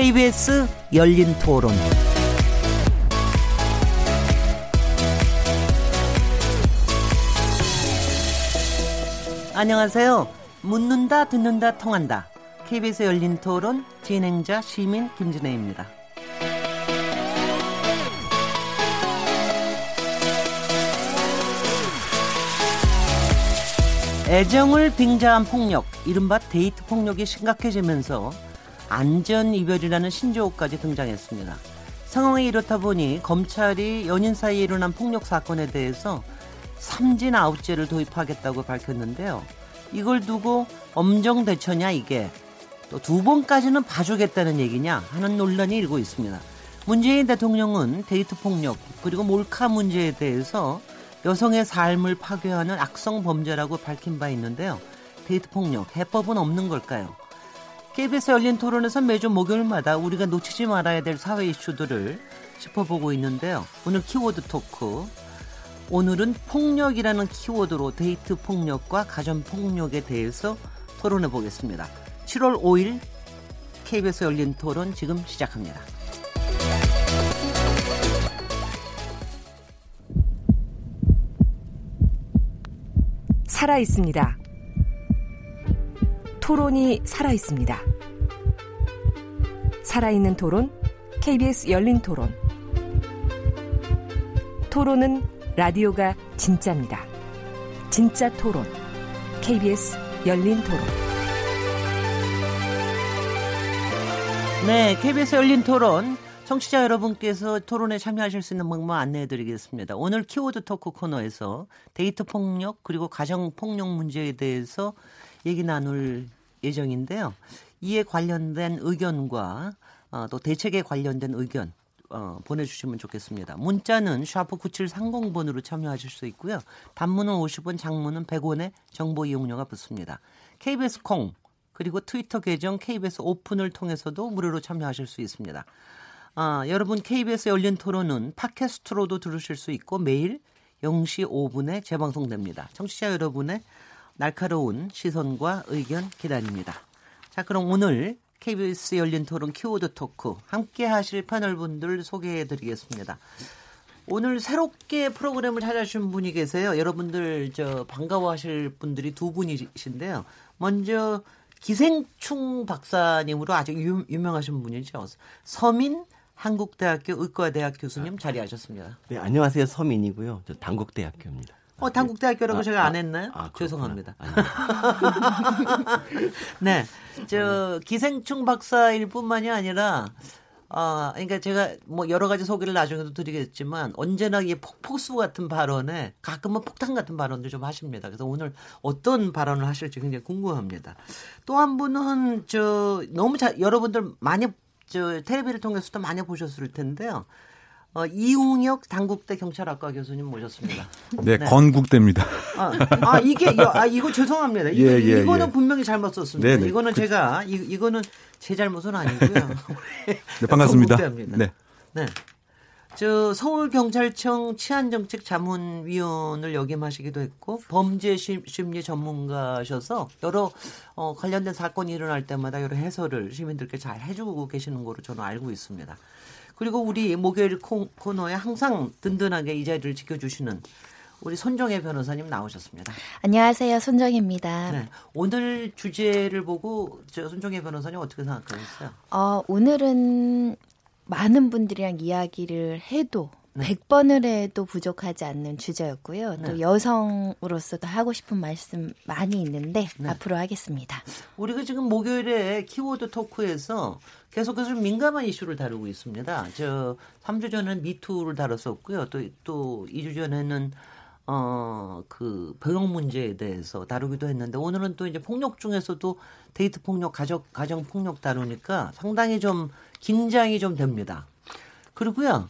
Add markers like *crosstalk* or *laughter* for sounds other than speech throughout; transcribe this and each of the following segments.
KBS 열린 토론. 안녕하세요. 묻는다, 듣는다, 통한다. KBS 열린 토론 진행자 시민 김진혜입니다. 애정을 빙자한 폭력, 이른바 데이트 폭력이 심각해지면서 안전 이별이라는 신조어까지 등장했습니다. 상황이 이렇다 보니 검찰이 연인 사이에 일어난 폭력 사건에 대해서 삼진 아웃제를 도입하겠다고 밝혔는데요. 이걸 두고 엄정 대처냐 이게 또 두 번까지는 봐주겠다는 얘기냐 하는 논란이 일고 있습니다. 문재인 대통령은 데이트 폭력 그리고 몰카 문제에 대해서 여성의 삶을 파괴하는 악성 범죄라고 밝힌 바 있는데요. 데이트 폭력 해법은 없는 걸까요? KBS 열린 토론에서 매주 목요일마다 우리가 놓치지 말아야 될 사회 이슈들을 짚어보고 있는데요. 오늘 키워드 토크. 오늘은 폭력이라는 키워드로 데이트 폭력과 가정 폭력에 대해서 토론해 보겠습니다. 7월 5일 KBS 열린 토론 지금 시작합니다. 살아 있습니다. 토론이 살아 있습니다. 살아있는 토론, KBS 열린 토론. 토론은 라디오가 진짜입니다. 진짜 토론, KBS 열린 토론. 네, KBS 열린 토론. 청취자 여러분께서 토론에 참여하실 수 있는 방법 안내해 드리겠습니다. 오늘 키워드 토크 코너에서 데이트 폭력 그리고 가정 폭력 문제에 대해서 얘기 나눌 예정인데요. 이에 관련된 의견과 어, 또 대책에 관련된 의견 어, 보내주시면 좋겠습니다. 문자는 샤프 9730번으로 참여하실 수 있고요. 단문은 50원, 장문은 100원의 정보 이용료가 붙습니다. KBS 콩 그리고 트위터 계정 KBS 오픈을 통해서도 무료로 참여하실 수 있습니다. 아, 여러분 KBS 열린 토론은 팟캐스트로도 들으실 수 있고 매일 0시 5분에 재방송됩니다. 청취자 여러분의 날카로운 시선과 의견 기다립니다. 자, 그럼 오늘 KBS 열린 토론 키워드 토크 함께 하실 패널분들 소개해 드리겠습니다. 오늘 새롭게 프로그램을 찾아주신 분이 계세요. 여러분들 저 반가워하실 분들이 두 분이신데요. 먼저 기생충 박사님으로 아주 유, 유명하신 분이죠. 서민 한국대학교 의과대학 교수님 자리하셨습니다. 네, 안녕하세요. 서민이고요. 저 단국대학교입니다. 어, 단국대학교라고 아, 제가 안 아, 했나요? 아, 죄송합니다. 그렇구나. *laughs* 네. 저 기생충 박사일 뿐만이 아니라 아, 그러니까 제가 뭐 여러 가지 소개를 나중에도 드리겠지만 언제나 이 폭포수 같은 발언에 가끔은 폭탄 같은 발언도 좀 하십니다. 그래서 오늘 어떤 발언을 하실지 굉장히 궁금합니다. 또 한 분은 저 너무 자, 여러분들 많이 저 텔레비를 통해서도 많이 보셨을 텐데요. 어, 이웅혁 당국대 경찰학과 교수님 모셨습니다. *laughs* 네, 건국대입니다. 아, 아, 이게 아 이거 죄송합니다. 이거, 예, 예, 이거는 예. 분명히 잘못 썼습니다. 네, 네. 이거는 그- 제가 이, 이거는 제 잘못은 아니고요. *laughs* 네, 반갑습니다. 건국대입니다. 네. 네. 저 서울경찰청 치안정책자문위원을 역임하시기도 했고 범죄 심리 전문가셔서 여러 어, 관련된 사건이 일어날 때마다 여러 해설을 시민들께 잘 해주고 계시는 거로 저는 알고 있습니다. 그리고 우리 목요일 코, 코너에 항상 든든하게 이 자리를 지켜주시는 우리 손정혜 변호사님 나오셨습니다. 안녕하세요. 손정입니다. 네. 오늘 주제를 보고 저 손정혜 변호사님 어떻게 생각하셨어요? 어, 오늘은 많은 분들이랑 이야기를 해도 네. 100번을 해도 부족하지 않는 주제였고요. 네. 또 여성으로서도 하고 싶은 말씀 많이 있는데 네. 앞으로 하겠습니다. 우리가 지금 목요일에 키워드 토크에서 계속해서 민감한 이슈를 다루고 있습니다. 저 3주 전에는 미투를 다뤘었고요. 또, 또 2주 전에는 어, 그 병역 문제에 대해서 다루기도 했는데 오늘은 또 이제 폭력 중에서도 데이트 폭력, 가족, 가정 폭력 다루니까 상당히 좀 긴장이 좀 됩니다. 그리고요.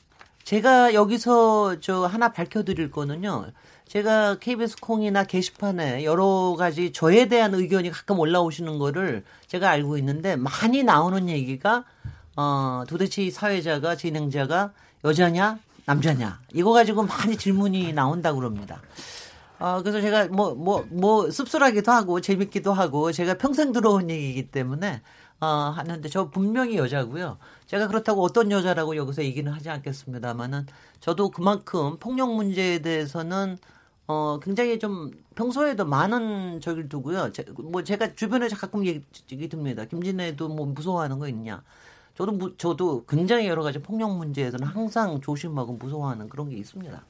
제가 여기서 저 하나 밝혀드릴 거는요. 제가 KBS 콩이나 게시판에 여러 가지 저에 대한 의견이 가끔 올라오시는 거를 제가 알고 있는데 많이 나오는 얘기가 어 도대체 이 사회자가 진행자가 여자냐 남자냐 이거 가지고 많이 질문이 나온다고 그럽니다. 어, 그래서 제가 뭐, 뭐, 뭐, 씁쓸하기도 하고, 재밌기도 하고, 제가 평생 들어온 얘기이기 때문에, 어, 하는데 저 분명히 여자고요. 제가 그렇다고 어떤 여자라고 여기서 얘기는 하지 않겠습니다만은 저도 그만큼 폭력 문제에 대해서는 어 굉장히 좀 평소에도 많은 저기를 두고요. 제, 뭐 제가 주변에서 가끔 얘기, 얘기 듭니다. 김진애도 뭐 무서워하는 거 있냐? 저도 무, 저도 굉장히 여러 가지 폭력 문제에서는 항상 조심하고 무서워하는 그런 게 있습니다.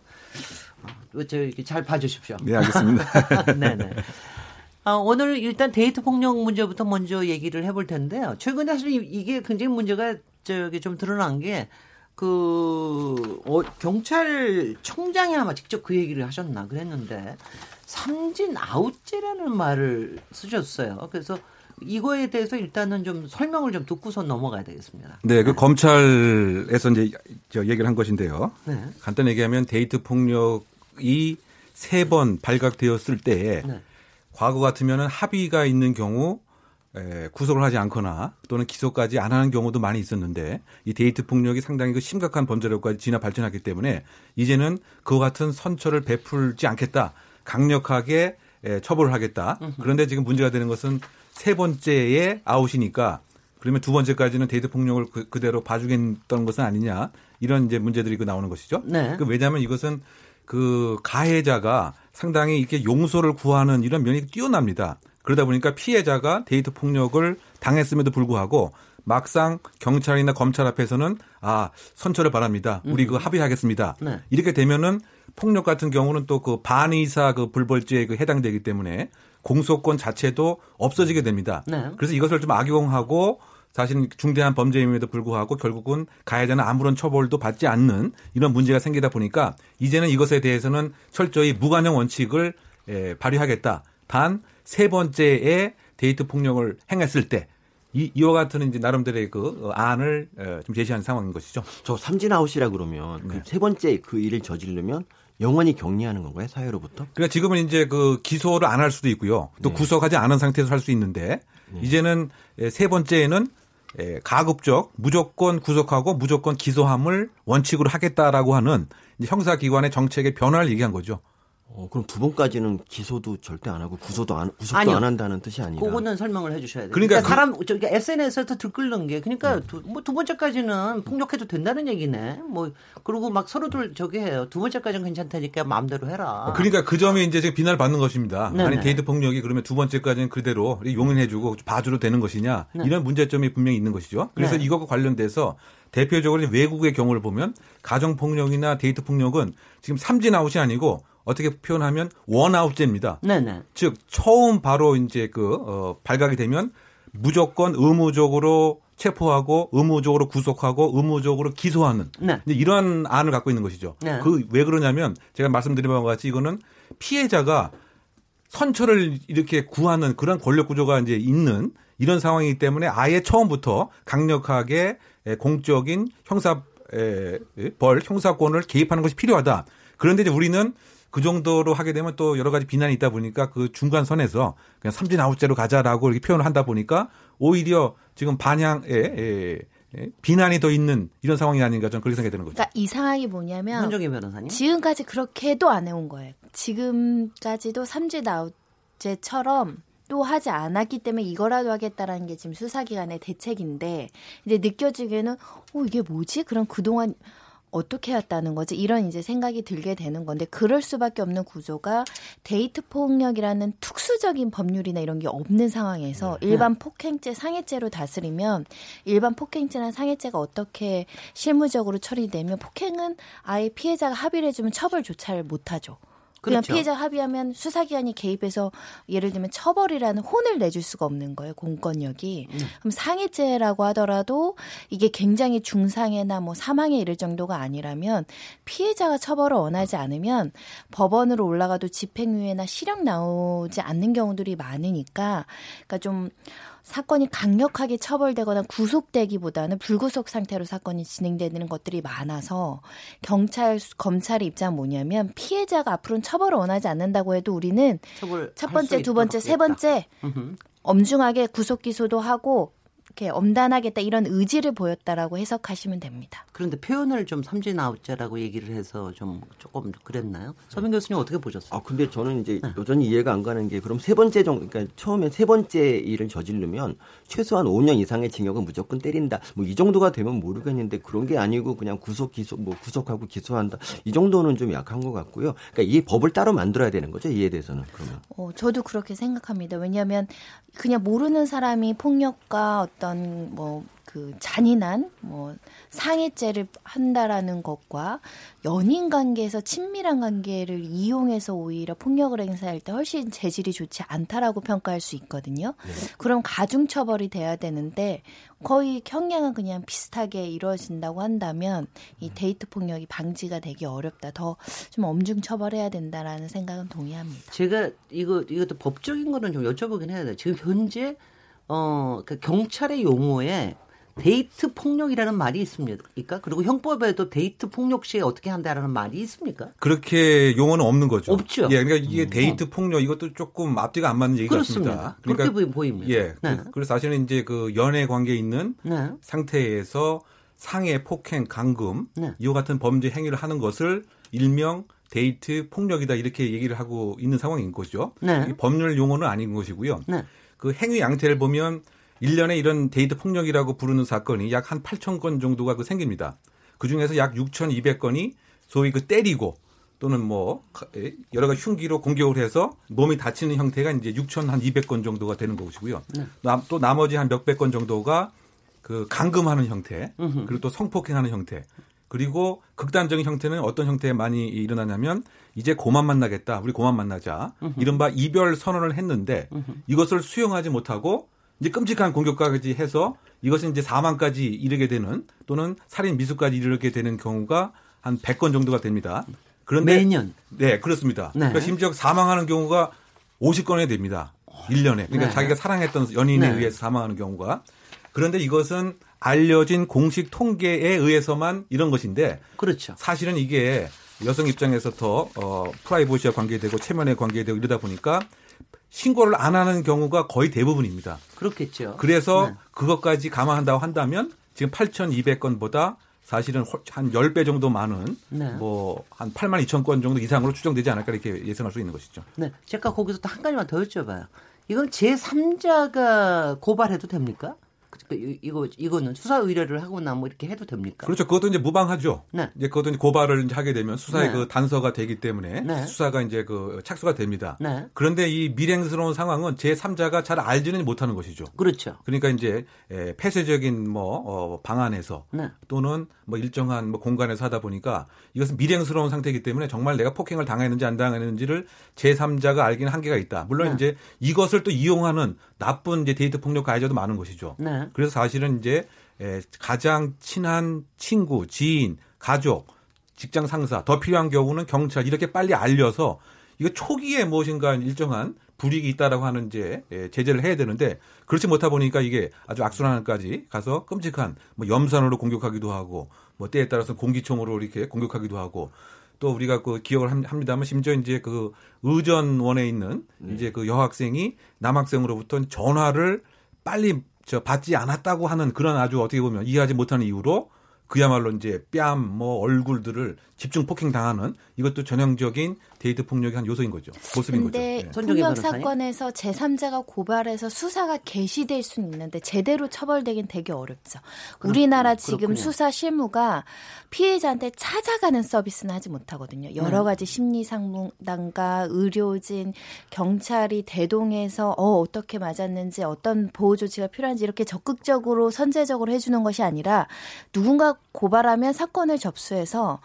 어, 저 이렇게 잘 봐주십시오. 네, 알겠습니다. 네네. *laughs* 아, 오늘 일단 데이트 폭력 문제부터 먼저 얘기를 해볼 텐데요. 최근에 사실 이- 이게 굉장히 문제가 저기 좀 드러난 게 그, 어, 경찰청장이 아마 직접 그 얘기를 하셨나 그랬는데, 삼진 아웃제라는 말을 쓰셨어요. 그래서 이거에 대해서 일단은 좀 설명을 좀 듣고서 넘어가야 되겠습니다. 네, 그 검찰에서 이제 저 얘기를 한 것인데요. 네. 간단히 얘기하면 데이트 폭력이 세 번 발각되었을 때에 네. 과거 같으면은 합의가 있는 경우 에, 구속을 하지 않거나 또는 기소까지 안 하는 경우도 많이 있었는데 이 데이트 폭력이 상당히 그 심각한 범죄로까지 진화 발전하기 때문에 이제는 그와 같은 선처를 베풀지 않겠다. 강력하게 에, 처벌을 하겠다. 그런데 지금 문제가 되는 것은 세 번째의 아웃이니까 그러면 두 번째까지는 데이트 폭력을 그, 대로 봐주겠다는 것은 아니냐 이런 이제 문제들이 그 나오는 것이죠. 네. 그 왜냐하면 이것은 그 가해자가 상당히 이렇게 용서를 구하는 이런 면이 뛰어납니다. 그러다 보니까 피해자가 데이트 폭력을 당했음에도 불구하고 막상 경찰이나 검찰 앞에서는 아 선처를 바랍니다. 우리 그 합의하겠습니다. 네. 이렇게 되면은 폭력 같은 경우는 또 그 반의사 그 불벌죄에 그 해당되기 때문에 공소권 자체도 없어지게 됩니다. 네. 그래서 이것을 좀 악용하고 사실 중대한 범죄임에도 불구하고 결국은 가해자는 아무런 처벌도 받지 않는 이런 문제가 생기다 보니까 이제는 이것에 대해서는 철저히 무관용 원칙을 에, 발휘하겠다. 단 세 번째에 데이트 폭력을 행했을 때 이, 이와 같은 이제 나름대로의 그 어, 안을 에, 좀 제시한 상황인 것이죠. 저 삼진 아웃이라 그러면 네. 그세 번째 그 일을 저지르면 영원히 격리하는 건가요 사회로부터? 그러니까 지금은 이제 그 기소를 안 할 수도 있고요. 또 네. 구속하지 않은 상태에서 할 수 있는데 이제는 에, 세 번째에는 에, 가급적 무조건 구속하고 무조건 기소함을 원칙으로 하겠다라고 하는 형사기관의 정책의 변화를 얘기한 거죠. 어, 그럼 두 번까지는 기소도 절대 안 하고 구속도 안 구속도 아니요. 안 한다는 뜻이 아니라. 그거는 설명을 해주셔야 돼요. 그러니까 그러니까, 사람 저기 SNS에서 들끓는 게 그러니까 두, 뭐두 번째까지는 폭력해도 된다는 얘기네. 뭐 그리고 막 서로들 저기 해요. 두 번째까지는 괜찮다니까 마음대로 해라. 그러니까 그 점이 이제 지금 비난을 받는 것입니다. 네네. 아니 데이트 폭력이 그러면 두 번째까지는 그대로 용인해주고 봐주로 되는 것이냐 네. 이런 문제점이 분명히 있는 것이죠. 그래서 네. 이것과 관련돼서 대표적으로 외국의 경우를 보면 가정 폭력이나 데이트 폭력은 지금 삼진 아웃이 아니고 어떻게 표현하면 원 아웃제입니다. 네네. 즉 처음 바로 이제 그 어, 발각이 되면 무조건 의무적으로 체포하고 의무적으로 구속하고 의무적으로 기소하는 네. 이런 안을 갖고 있는 것이죠. 네. 그왜 그러냐면 제가 말씀드린 바와 같이 이거는 피해자가 선처를 이렇게 구하는 그런 권력 구조가 이제 있는 이런 상황이기 때문에 아예 처음부터 강력하게 에, 공적인 형사 벌 형사권을 개입하는 것이 필요하다. 그런데 이제 우리는 그 정도로 하게 되면 또 여러 가지 비난이 있다 보니까 그 중간 선에서 그냥 삼진 아웃제로 가자라고 이렇게 표현을 한다 보니까 오히려 지금 반향에 에, 에, 비난이 더 있는 이런 상황이 아닌가 저는 그렇게 생각이 드는 거죠. 그러니까 이상하게 뭐냐면 현정희 변호사님. 지금까지 그렇게 해도 안 해온 거예요. 지금까지도 삼진 아웃제처럼 또 하지 않았기 때문에 이거라도 하겠다라는 게 지금 수사기관의 대책인데 이제 느껴지기에는 어 이게 뭐지? 그럼 그동안 어떻게 해왔다는 거지? 이런 이제 생각이 들게 되는 건데 그럴 수밖에 없는 구조가 데이트 폭력이라는 특수적인 법률이나 이런 게 없는 상황에서 일반 폭행죄, 상해죄로 다스리면 일반 폭행죄나 상해죄가 어떻게 실무적으로 처리되면 폭행은 아예 피해자가 합의를 해주면 처벌 조차를 못하죠. 그냥 그렇죠. 피해자 합의하면 수사기관이 개입해서 예를 들면 처벌이라는 혼을 내줄 수가 없는 거예요 공권력이 그럼 상해죄라고 하더라도 이게 굉장히 중상해나 뭐 사망에 이를 정도가 아니라면 피해자가 처벌을 원하지 않으면 법원으로 올라가도 집행유예나 실형 나오지 않는 경우들이 많으니까 그러니까 좀 사건이 강력하게 처벌되거나 구속되기보다는 불구속 상태로 사건이 진행되는 것들이 많아서 경찰 검찰의 입장 은 뭐냐면 피해자가 앞으로는 처벌을 원하지 않는다고 해도 우리는 첫할 번째, 수두 번째, 세 번째 음흠. 엄중하게 구속 기소도 하고 이렇게 엄단하겠다 이런 의지를 보였다라고 해석하시면 됩니다. 그런데 표현을 좀 삼진 아웃자라고 얘기를 해서 좀 조금 그랬나요? 서민 교수님 어떻게 보셨어요? 아 근데 저는 이제 네. 여전히 이해가 안 가는 게 그럼 세 번째 정 그러니까 처음에 세 번째 일을 저지르면 최소한 5년 이상의 징역은 무조건 때린다. 뭐 이 정도가 되면 모르겠는데 그런 게 아니고 그냥 구속 기소 뭐 구속하고 기소한다. 이 정도는 좀 약한 것 같고요. 그러니까 이 법을 따로 만들어야 되는 거죠. 이에 대해서는 그러면. 어, 저도 그렇게 생각합니다. 왜냐하면 그냥 모르는 사람이 폭력과 어떤 뭐 그 잔인한 뭐 상해죄를 한다라는 것과 연인 관계에서 친밀한 관계를 이용해서 오히려 폭력을 행사할 때 훨씬 재질이 좋지 않다라고 평가할 수 있거든요. 그럼 가중 처벌이 돼야 되는데 거의 형량은 그냥 비슷하게 이루어진다고 한다면 이 데이트 폭력이 방지가 되기 어렵다. 더 좀 엄중 처벌해야 된다라는 생각은 동의합니다. 제가 이거 이것도 법적인 거는 좀 여쭤보긴 해야 돼요. 지금 현재 어, 그 경찰의 용어에 데이트 폭력이라는 말이 있습니까? 그리고 형법에도 데이트 폭력 시에 어떻게 한다라는 말이 있습니까? 그렇게 용어는 없는 거죠. 없죠. 음. 예, 그러니까 이게 데이트 폭력 이것도 조금 앞뒤가 안 맞는 얘기 그렇습니다. 같습니다. 그렇게 보이- 보입니다. 예. 네. 그- 그래서 사실은 이제 그 연애 관계에 있는 네. 상태에서 상해, 폭행, 감금 네. 이와 같은 범죄 행위를 하는 것을 일명 데이트 폭력이다 이렇게 얘기를 하고 있는 상황인 거죠. 네. 이 법률 용어는 아닌 것이고요. 네. 그 행위 양태를 보면 1년에 이런 데이트 폭력이라고 부르는 사건이 약 한 8천 건 정도가 그 생깁니다. 그 중에서 약 6,200건이 소위 그 때리고 또는 뭐 여러 가지 흉기로 공격을 해서 몸이 다치는 형태가 이제 6,200건 정도가 되는 것이고요. 남- 또 나머지 한 몇백 건 정도가 그 강금하는 형태, 그리고 또 성폭행하는 형태, 그리고 극단적인 형태는 어떤 형태에 많이 일어나냐면 이제 고만 만나겠다, 우리 고만 만나자, 이른바 이별 선언을 했는데 이것을 수용하지 못하고 이제 끔찍한 공격까지 해서 이것은 이제 사망까지 이르게 되는 또는 살인 미수까지 이르게 되는 경우가 한 100건 정도가 됩니다. 그런데 매년. 네, 그렇습니다. 네. 그러니까 심지어 사망하는 경우가 50건에 됩니다. 1년에. 그러니까 네. 자기가 사랑했던 연인에 네. 의해서 사망하는 경우가. 그런데 이것은 알려진 공식 통계에 의해서만 이런 것인데 그렇죠. 사실은 이게 여성 입장에서 더 어, 프라이버시와 관계되고 체면에 관계되고 이러다 보니까 신고를 안 하는 경우가 거의 대부분입니다. 그렇겠죠. 그래서 네. 그것까지 감안한다고 한다면 지금 8,200건보다 사실은 훨- 한 10배 정도 많은 네. 뭐한 8만 2천 건 정도 이상으로 추정되지 않을까 이렇게 예상할 수 있는 것이죠. 네. 제가 거기서 또 한 가지만 더 여쭤봐요. 이건 제3자가 고발해도 됩니까? 그, 이- 이거, 이거는 수사 의뢰를 하거나 뭐 이렇게 해도 됩니까? 그렇죠. 그것도 이제 무방하죠. 네. 이제 그것도 이제 고발을 이제 하게 되면 수사의 네. 그 단서가 되기 때문에 네. 수사가 이제 그 착수가 됩니다. 네. 그런데 이 미행스러운 상황은 제 3자가 잘 알지는 못하는 것이죠. 그렇죠. 그러니까 이제 에, 폐쇄적인 뭐 어, 방안에서 네. 또는 뭐 일정한 뭐 공간에서 하다 보니까 이것은 미행스러운 상태이기 때문에 정말 내가 폭행을 당했는지 안 당했는지를 제 3자가 알기는 한계가 있다. 물론 네. 이제 이것을 또 이용하는 나쁜 이제 데이트 폭력 가해자도 많은 것이죠. 네. 그래서 사실은 이제 에, 가장 친한 친구, 지인, 가족, 직장 상사 더 필요한 경우는 경찰 이렇게 빨리 알려서 이거 초기에 무엇인가 일정한 불이익이 있다라고 하는 이제 예, 제재를 해야 되는데 그렇지 못하 보니까 이게 아주 악순환까지 가서 끔찍한 뭐 염산으로 공격하기도 하고 뭐 때에 따라서 공기총으로 이렇게 공격하기도 하고 또 우리가 그 기억을 함- 합니다만 심지어 이제 그 의전원에 있는 이제 그 여학생이 남학생으로부터 전화를 빨리 저 받지 않았다고 하는 그런 아주 어떻게 보면 이해하지 못하는 이유로 그야말로 이제 뺨, 뭐 얼굴들을 집중 폭행 당하는 이것도 전형적인 데이트 폭력의 한 요소인 거죠. 모습인 근데 거죠. 예. 손정혜 폭력? 사건에서 제3자가 고발해서 수사가 개시될 수는 있는데 제대로 처벌되긴 되게 어렵죠. 우리나라 지금 그렇군요. 수사 실무가 피해자한테 찾아가는 서비스는 하지 못하거든요. 여러 가지 심리 상담가, 의료진, 경찰이 대동해서 어 어떻게 맞았는지 어떤 보호 조치가 필요한지 이렇게 적극적으로 선제적으로 해주는 것이 아니라 누군가 고발하면 사건을 접수해서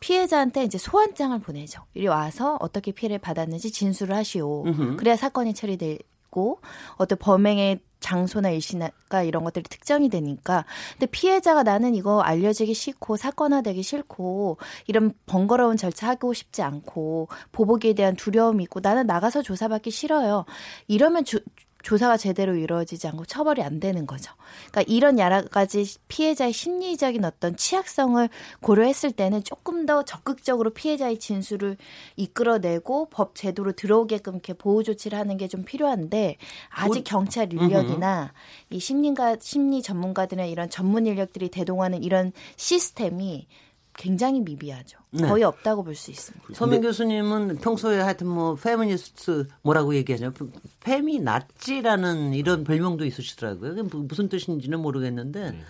피해자한테 이제 소환장을 보내죠. 이리 와서 어떻게 피해를 받았는지 진술을 하시오. 그래야 사건이 처리되고 어떤 범행의 장소나 일시가 이런 것들이 특정이 되니까. 근데 피해자가 나는 이거 알려지기 싫고 사건화되기 싫고 이런 번거로운 절차 하고 싶지 않고 보복에 대한 두려움이 있고 나는 나가서 조사받기 싫어요. 이러면 주, 조사가 제대로 이루어지지 않고 처벌이 안 되는 거죠. 그러니까 이런 여러 가지 피해자의 심리적인 어떤 취약성을 고려했을 때는 조금 더 적극적으로 피해자의 진술을 이끌어내고 법 제도로 들어오게끔 이렇게 보호 조치를 하는 게 좀 필요한데 아직 경찰 인력이나 이 심리가 심리 전문가들의 이런 전문 인력들이 대동하는 이런 시스템이 굉장히 미비하죠. 네. 거의 없다고 볼 수 있습니다. 서민 교수님은 평소에 하여튼 뭐 페미니스트 뭐라고 얘기하죠? 페미 나치라는 이런 별명도 있으시더라고요. 그게 무- 무슨 뜻인지는 모르겠는데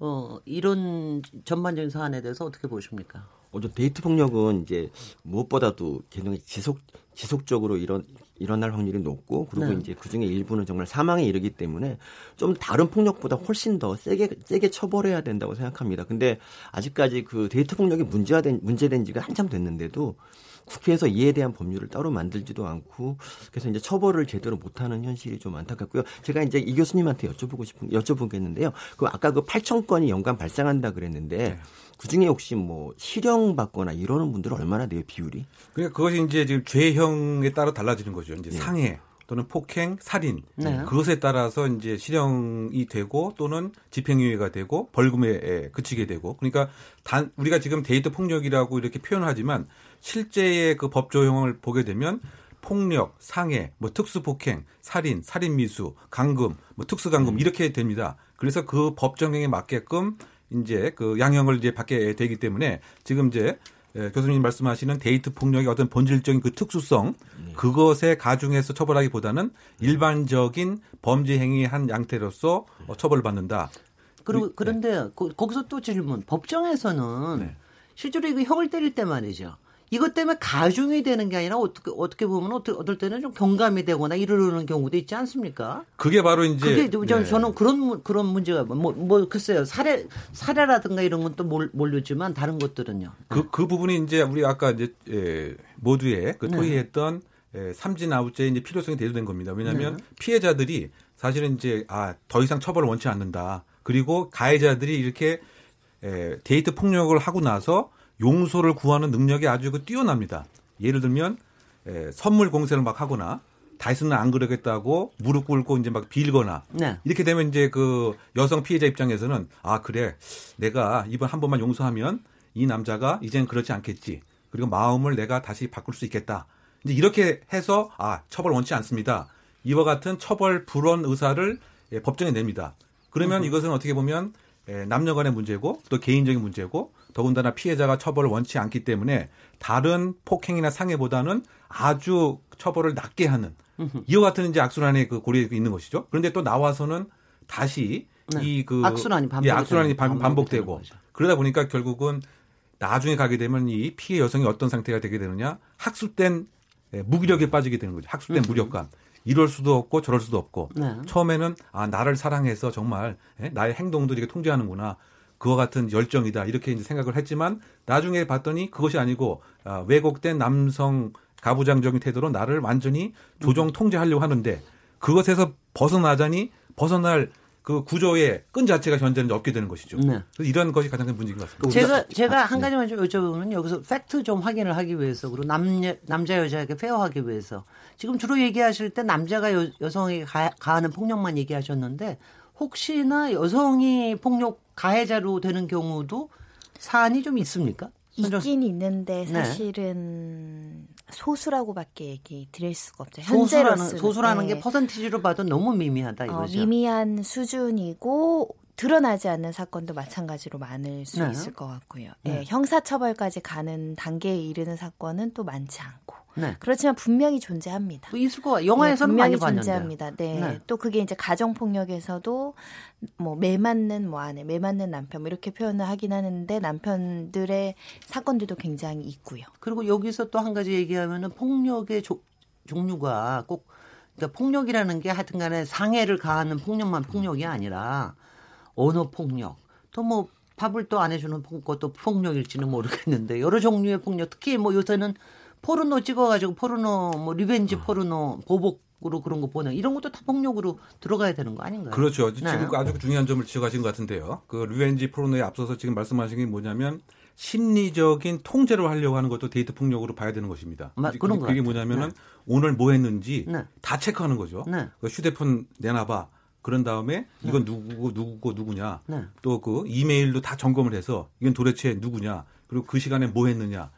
어, 이런 전반적인 사안에 대해서 어떻게 보십니까? 어저 데이트 폭력은 이제 무엇보다도 개념이 지속 지속적으로 이런 일어날 확률이 높고 그리고 네. 이제 그 중에 일부는 정말 사망에 이르기 때문에 좀 다른 폭력보다 훨씬 더 세게 세게 처벌해야 된다고 생각합니다. 근데 아직까지 그 데이트 폭력이 문제화된 문제된 지가 한참 됐는데도 국회에서 이에 대한 법률을 따로 만들지도 않고 그래서 이제 처벌을 제대로 못하는 현실이 좀 안타깝고요. 제가 이제 이 교수님한테 여쭤보고 싶은 여쭤보겠는데요. 그 아까 그 8천 건이 연간 발생한다 그랬는데 그 중에 혹시 뭐 실형 받거나 이러는 분들은 얼마나 돼요 비율이? 그러니까 그것이 이제 지금 죄형에 따라 달라지는 거죠. 이제 상해 또는 폭행, 살인 네. 그것에 따라서 이제 실형이 되고 또는 집행유예가 되고 벌금에 에, 그치게 되고 그러니까 단 우리가 지금 데이트 폭력이라고 이렇게 표현하지만 실제의 그 법 조형을 보게 되면 폭력, 상해, 뭐 특수폭행, 살인, 살인미수, 강금, 뭐 특수강금 이렇게 됩니다. 그래서 그 법 정형에 맞게끔 이제 그 양형을 이제 받게 되기 때문에 지금 이제 예, 교수님 말씀하시는 데이트 폭력의 어떤 본질적인 그 특수성 그것에 가중해서 처벌하기보다는 일반적인 범죄 행위의 한 양태로서 어, 처벌을 받는다. 그리고 그런데 거, 기서 또 질문. 법정에서는 네. 실제로 이거 형을 때릴 때 말이죠. 이것 때문에 가중이 되는 게 아니라 어떻게 어떻게 보면 어떻게 어떨 때는 좀 경감이 되거나 이러는 경우도 있지 않습니까? 그게 바로 이제 그게 저, 네. 저는 그런 문- 그런 문제가 뭐, 뭐 글쎄요 사례 사례라든가 이런 건 또 모르지만 다른 것들은요. 그, 그 부분이 이제 우리 아까 이제 예, 모두의 그 네. 토의했던 예, 삼진 아웃제의 이제 필요성이 대두된 겁니다. 왜냐하면 네. 피해자들이 사실은 이제 아 더 이상 처벌을 원치 않는다. 그리고 가해자들이 이렇게 에, 데이트 폭력을 하고 나서 용서를 구하는 능력이 아주 그 뛰어납니다. 예를 들면 에, 선물 공세를 막 하거나 다시는 안 그러겠다고 무릎 꿇고 이제 막 빌거나 네. 이렇게 되면 이제 그 여성 피해자 입장에서는 아 그래. 내가 이번 한 번만 용서하면 이 남자가 이젠 그렇지 않겠지. 그리고 마음을 내가 다시 바꿀 수 있겠다. 이제 이렇게 해서 아 처벌 원치 않습니다. 이와 같은 처벌 불원 의사를 예, 법정에 냅니다. 그러면 이것은 어떻게 보면 예, 남녀간의 문제고 또 개인적인 문제고 더군다나 피해자가 처벌을 원치 않기 때문에 다른 폭행이나 상해보다는 아주 처벌을 낮게 하는 이와 같은 이제 악순환의 그 고리에 있는 것이죠. 그런데 또 나와서는 다시 네. 이그 악순환이 반복이 예, 악순환이 반- 반복되고. 그러다 보니까 결국은 나중에 가게 되면 이 피해 여성이 어떤 상태가 되게 되느냐 학습된 예, 무기력에 빠지게 되는 거죠. 학습된 무력감. 이럴 수도 없고 저럴 수도 없고 네. 처음에는 아 나를 사랑해서 정말 예, 나의 행동도 이렇게 통제하는구나 그와 같은 열정이다 이렇게 이제 생각을 했지만 나중에 봤더니 그것이 아니고 아, 왜곡된 남성 가부장적인 태도로 나를 완전히 조정 통제하려고 하는데 그것에서 벗어나자니 벗어날 그 구조의 끈 자체가 현재는 없게 되는 것이죠. 네. 이런 것이 가장 큰 문제인 것 같습니다. 제가 제가 한 가지만 좀 여쭤보면 여기서 팩트 좀 확인을 하기 위해서 그리고 남녀 남자 여자에게 페어하기 위해서 지금 주로 얘기하실 때 남자가 여, 여성에게 가, 가하는 폭력만 얘기하셨는데 혹시나 여성이 폭력 가해자로 되는 경우도 사안이 좀 있습니까? 있긴 있는데 네. 사실은 소수라고밖에 얘기 드릴 수가 없죠. 소수라는 현재로서는. 소수라는 네. 게 퍼센티지로 봐도 너무 미미하다 어, 이거죠. 미미한 수준이고 드러나지 않는 사건도 마찬가지로 많을 수 네. 있을 것 같고요. 네. 예, 형사처벌까지 가는 단계에 이르는 사건은 또 많지 않고 네. 그렇지만 분명히 존재합니다. 뭐 있을 거 영화에서는 네, 분명히. 존재합니다. 네. 네. 또 그게 이제 가정 폭력에서도 뭐 매맞는 뭐 아내, 매맞는 남편 뭐 이렇게 표현을 하긴 하는데 남편들의 사건들도 굉장히 있고요. 그리고 여기서 또 한 가지 얘기하면은 폭력의 조- 종류가 꼭 그러니까 폭력이라는 게 하여튼간에 상해를 가하는 폭력만 폭력이 아니라 언어 폭력 또뭐 밥을 또 안 해주는 폭- 것도 폭력일지는 모르겠는데 여러 종류의 폭력 특히 뭐 요새는 포르노 찍어가지고 포르노 뭐 revenge 포르노 보복 으로 그런 거 보는 이런 것도 다 폭력으로 들어가야 되는 거 아닌가요? 그렇죠. 네. 지금 아주 중요한 점을 지적하신 것 같은데요. 그 revenge 포르노에 앞서서 지금 말씀하신 게 뭐냐면 심리적인 통제를 하려고 하는 것도 데이트 폭력으로 봐야 되는 것입니다. 마- 그런 것 그게 같아요. 뭐냐면은 네. 오늘 뭐 했는지 네. 다 체크하는 거죠. 네. 그 휴대폰 내놔봐. 그런 다음에 이건 누구고 누구고 누구냐. 네. 또그 이메일도 다 점검을 해서 이건 도대체 누구냐. 그리고 그 시간에 뭐 했느냐.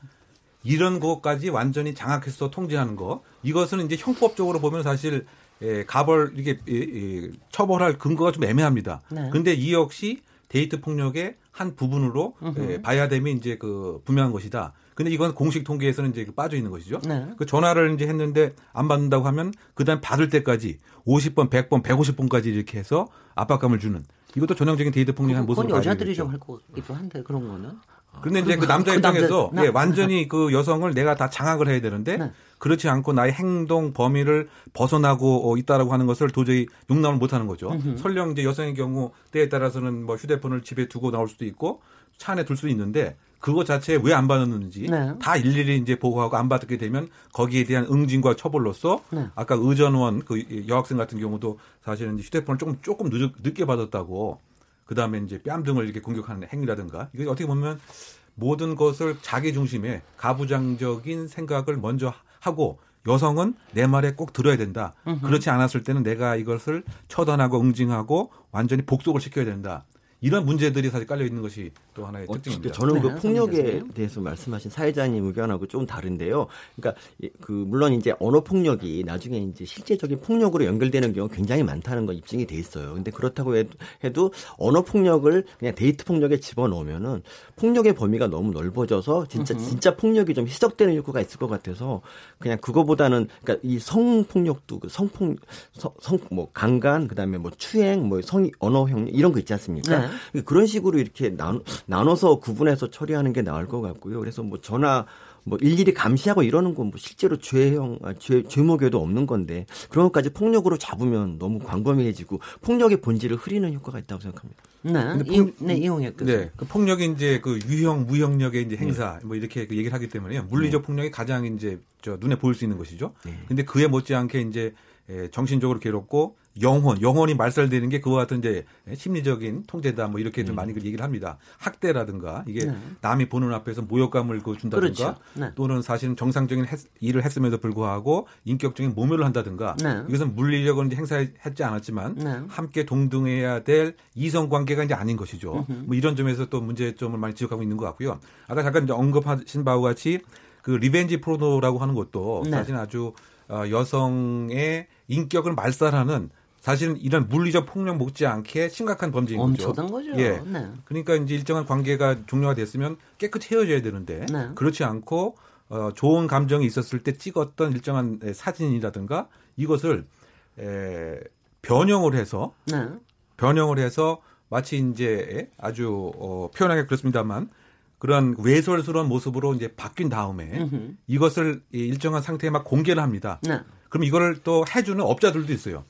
이런 것까지 완전히 장악해서 통제하는 거. 이것은 이제 형법적으로 보면 사실 에, 가벌 이게 에, 에, 처벌할 근거가 좀 애매합니다. 네. 근데 이 역시 데이트 폭력의 한 부분으로 에, 봐야 되면 이제 그 분명한 것이다. 근데 이건 공식 통계에서는 이제 그 빠져 있는 것이죠. 네. 그 전화를 이제 했는데 안 받는다고 하면 그다음 받을 때까지 50번, 100번, 150번까지 이렇게 해서 압박감을 주는 이것도 전형적인 데이트 폭력의 한 그건 모습을 여자들이 가지고 좀 있죠. 할 거기도 한데 그런 거는. 그런데 이제 그그 남자 그 남자- 입장에서 나- 예, 완전히 그 여성을 내가 다 장악을 해야 되는데 네. 그렇지 않고 나의 행동 범위를 벗어나고 어, 있다라고 하는 것을 도저히 용납을 못하는 거죠. 설령 이제 여성의 경우 때에 따라서는 뭐 휴대폰을 집에 두고 나올 수도 있고 차 안에 둘 수도 있는데 그것 자체에 왜 안 받았는지 네. 다 일일이 이제 보고하고 안 받게 되면 거기에 대한 응징과 처벌로서 네. 아까 의전원 그 여학생 같은 경우도 사실은 휴대폰을 조금 조금 늦, 늦게 받았다고 그 다음에 이제 뺨 등을 이렇게 공격하는 행위라든가 이게 어떻게 보면 모든 것을 자기 중심의 가부장적인 생각을 먼저 하고 여성은 내 말에 꼭 들어야 된다. 그렇지 않았을 때는 내가 이것을 처단하고 응징하고 완전히 복속을 시켜야 된다. 이런 문제들이 사실 깔려 있는 것이 또 하나의 어쨌든 특징입니다. 저는 네, 그 폭력에 선생님. 대해서 말씀하신 사회자님 의견하고 좀 다른데요. 그러니까 이- 그 물론 이제 언어 폭력이 나중에 이제 실제적인 폭력으로 연결되는 경우가 굉장히 많다는 건 입증이 돼 있어요. 근데 그렇다고 해도, 언어 폭력을 그냥 데이트 폭력에 집어넣으면은 폭력의 범위가 너무 넓어져서 진짜 진짜 폭력이 좀 희석되는 효과가 있을 것 같아서 그냥 그거보다는 그러니까 이 성폭력도 그 성폭 성뭐 강간 그다음에 뭐 추행 뭐성 언어 형 이런 거 있지 않습니까? 네. 그런 식으로 이렇게 나눠, 나눠서 구분해서 처리하는 게 나을 것 같고요. 그래서 뭐 전화 뭐 일일이 감시하고 이러는 건 뭐 실제로 죄형 아, 죄 죄목에도 없는 건데 그런 것까지 폭력으로 잡으면 너무 광범위해지고 폭력의 본질을 흐리는 효과가 있다고 생각합니다. 네. 근데 이, 폭- 네, 이용혁 교수. 네, 그 폭력이 이제 그 유형 무형력의 이제 네. 행사 뭐 이렇게 그 얘기를 하기 때문에 물리적 폭력이 가장 이제 저 눈에 보일 수 있는 것이죠. 네. 근데 그에 못지않게 이제 에, 정신적으로 괴롭고 영혼, 영혼이 말살되는 게 그와 같은 이제 심리적인 통제다 뭐 이렇게 네. 좀 많이 그 얘기를 합니다. 학대라든가 이게 네. 남이 보는 앞에서 모욕감을 그 준다든가 그렇죠. 네. 또는 사실은 정상적인 했- 일을 했음에도 불구하고 인격적인 모멸을 한다든가 네. 이것은 물리력은 이제 행사했지 않았지만 네. 함께 동등해야 될 이성 관계가 이제 아닌 것이죠. 뭐 이런 점에서 또 문제점을 많이 지적하고 있는 것 같고요. 아까 잠깐 이제 언급하신 바와 같이 그 revenge 포르노라고 하는 것도 네. 사실 아주 어, 여성의 인격을 말살하는 사실은 이런 물리적 폭력 못지않게 심각한 범죄인 거죠. 엄청난 거죠. 예. 네. 그러니까 이제 일정한 관계가 종료가 됐으면 깨끗이 헤어져야 되는데 네. 그렇지 않고 어, 좋은 감정이 있었을 때 찍었던 일정한 에, 사진이라든가 이것을 에, 변형을 해서 네. 변형을 해서 마치 이제 아주 어, 표현하기 그렇습니다만 그런 외설스러운 모습으로 이제 바뀐 다음에 음흠. 이것을 이 일정한 상태에 막 공개를 합니다. 네. 그럼 이거를 또 해주는 업자들도 있어요.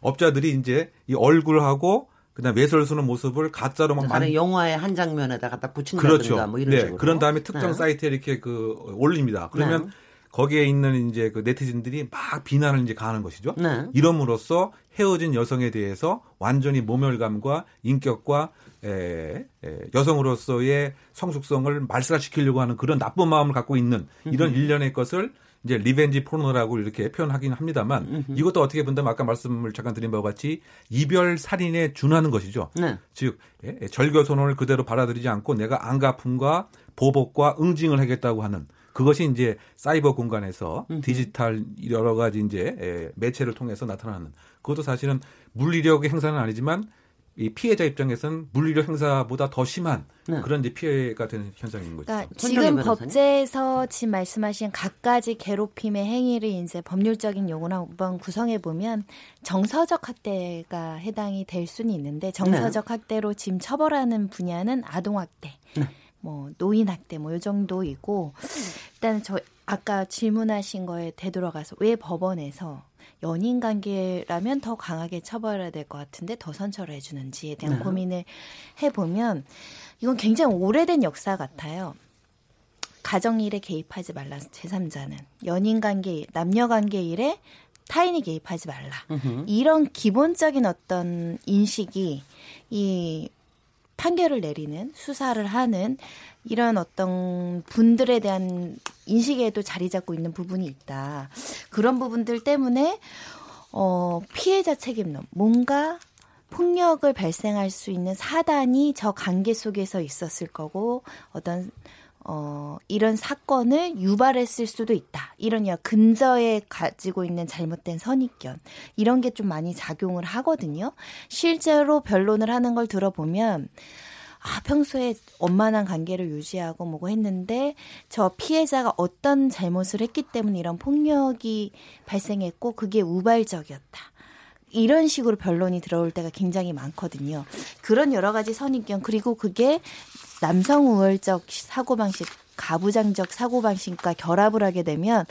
업자들이 이제 이 얼굴하고 그다음 외설스러운 모습을 가짜로 막 만 영화의 한 장면에다 갖다 붙인다든가 그렇죠. 뭐 이런 네. 식으로. 그런 다음에 특정 네. 사이트에 이렇게 그 올립니다. 그러면 네. 거기에 있는 이제 그 네티즌들이 막 비난을 이제 가하는 것이죠. 네. 이럼으로써 헤어진 여성에 대해서 완전히 모멸감과 인격과 에, 에, 여성으로서의 성숙성을 말살시키려고 하는 그런 나쁜 마음을 갖고 있는 이런 일련의 것을 이제 revenge 포르노라고 이렇게 표현하긴 합니다만 이것도 어떻게 본다면 아까 말씀을 잠깐 드린 바와 같이 이별 살인에 준하는 것이죠. 네. 즉 예, 절교 선언을 그대로 받아들이지 않고 내가 앙갚음과 보복과 응징을 하겠다고 하는 그것이 이제 사이버 공간에서 디지털 여러 가지 이제 예, 매체를 통해서 나타나는 그것도 사실은 물리력의 행사는 아니지만 이 피해자 입장에서는 물리력 행사보다 더 심한 네. 그런 이제 피해가 되는 현상인 거죠. 그러니까 지금? 법제에서 지금 말씀하신 각가지 괴롭힘의 행위를 이제 법률적인 요구를 한번 구성해 보면 정서적 학대가 해당이 될 수는 있는데 정서적 학대로 지금 처벌하는 분야는 아동 학대, 뭐 노인 학대 뭐 요 정도이고 일단 저 아까 질문하신 거에 되돌아가서 왜 법원에서 연인 관계라면 더 강하게 처벌해야 될 것 같은데 더 선처를 해주는지에 대한 네. 고민을 해보면 이건 굉장히 오래된 역사 같아요. 가정일에 개입하지 말라 제3자는 연인 관계 남녀 관계 일에 타인이 개입하지 말라 음흠. 이런 기본적인 어떤 인식이 이 판결을 내리는 수사를 하는 이런 어떤 분들에 대한 인식에도 자리 잡고 있는 부분이 있다. 그런 부분들 때문에 어 피해자 책임론 뭔가 폭력을 발생할 수 있는 사단이 저 관계 속에서 있었을 거고 어떤 어, 이런 사건을 유발했을 수도 있다. 이런 여 근저에 가지고 있는 잘못된 선입견 이런 게 좀 많이 작용을 하거든요. 실제로 변론을 하는 걸 들어보면 아, 평소에 원만한 관계를 유지하고 뭐고 했는데 저 피해자가 어떤 잘못을 했기 때문에 이런 폭력이 발생했고 그게 우발적이었다. 이런 식으로 변론이 들어올 때가 굉장히 많거든요. 그런 여러 가지 선입견 그리고 그게 남성 우월적 사고방식 가부장적 사고방식과 결합을 하게 되면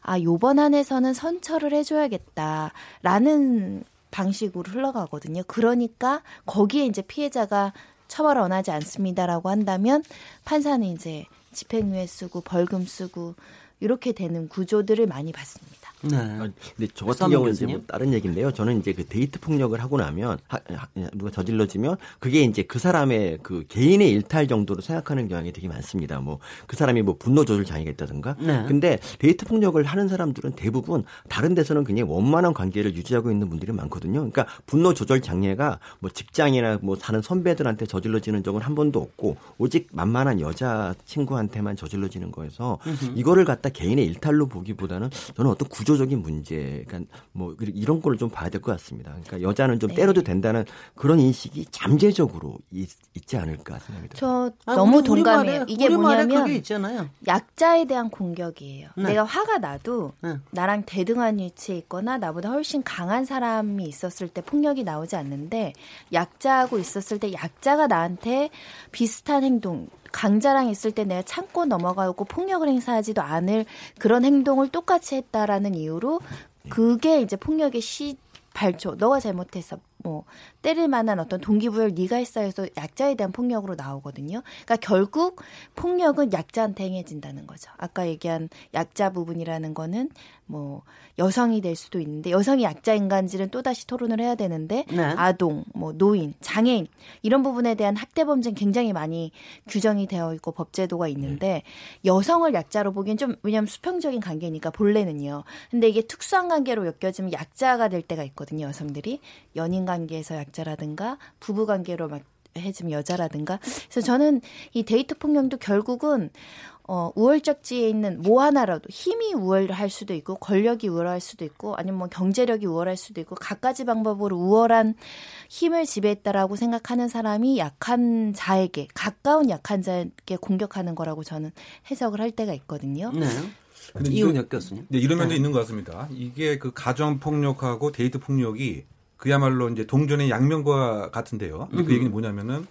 아 요번 안에서는 선처를 해줘야겠다라는 방식으로 흘러가거든요. 그러니까 거기에 이제 피해자가 처벌을 원하지 않습니다라고 한다면 판사는 이제 집행유예 쓰고 벌금 쓰고 이렇게 되는 구조들을 많이 봤습니다. 네. 아, 근데 저 같은 경우는 이제 뭐 다른 얘기인데요. 저는 이제 그 데이트 폭력을 하고 나면 하, 하, 누가 저질러지면 그게 이제 그 사람의 그 개인의 일탈 정도로 생각하는 경향이 되게 많습니다. 뭐 그 사람이 뭐 분노 조절 장애가 있다든가. 네. 근데 데이트 폭력을 하는 사람들은 대부분 다른 데서는 굉장히 원만한 관계를 유지하고 있는 분들이 많거든요. 그러니까 분노 조절 장애가 뭐 직장이나 뭐 다른 선배들한테 저질러지는 적은 한 번도 없고 오직 만만한 여자 친구한테만 저질러지는 거여서 이거를 갖다 개인의 일탈로 보기보다는 저는 어떤 구조 적인 문제, 그러니까 뭐 이런 걸 좀 봐야 될 것 같습니다. 그러니까 여자는 좀 네. 때려도 된다는 그런 인식이 잠재적으로 있, 지 않을까 생각이 듭니다. 저 아, 너무 동감해요. 이게 뭐냐면 그게 있잖아요. 약자에 대한 공격이에요. 네. 내가 화가 나도 네. 나랑 대등한 위치에 있거나 나보다 훨씬 강한 사람이 있었을 때 폭력이 나오지 않는데 약자하고 있었을 때 약자가 나한테 비슷한 행동 강자랑 있을 때 내가 참고 넘어가고 폭력을 행사하지도 않을 그런 행동을 똑같이 했다라는 이유로 그게 이제 폭력의 시 발초. 너가 잘못했어 뭐 때릴 만한 어떤 동기부여를 네가 했어 해서 약자에 대한 폭력으로 나오거든요. 그러니까 결국 폭력은 약자한테 행해진다는 거죠. 아까 얘기한 약자 부분이라는 거는 뭐 여성이 될 수도 있는데 여성이 약자 인간지는 또 다시 토론을 해야 되는데 네. 아동, 뭐 노인, 장애인 이런 부분에 대한 학대 범죄는 굉장히 많이 규정이 되어 있고 법제도가 있는데 여성을 약자로 보기엔 좀 왜냐하면 수평적인 관계니까 본래는요. 근데 이게 특수한 관계로 엮여지면 약자가 될 때가 있거든요. 여성들이 연인 관계에서 약 자라든가 부부 관계로 막 해지면 여자라든가 그래서 저는 이 데이트 폭력도 결국은 어, 우월적지에 있는 뭐 하나라도 힘이 우월할 수도 있고 권력이 우월할 수도 있고 아니면 뭐 경제력이 우월할 수도 있고 갖가지 방법으로 우월한 힘을 지배했다라고 생각하는 사람이 약한 자에게 가까운 약한 자에게 공격하는 거라고 저는 해석을 할 때가 있거든요. 네. 근데 이은혁 교수님. 네, 이런 면도 있는 것 같습니다. 이게 그 가정 폭력하고 데이트 폭력이 그야말로 이제 동전의 양면과 같은데요. 그 얘기는 뭐냐면은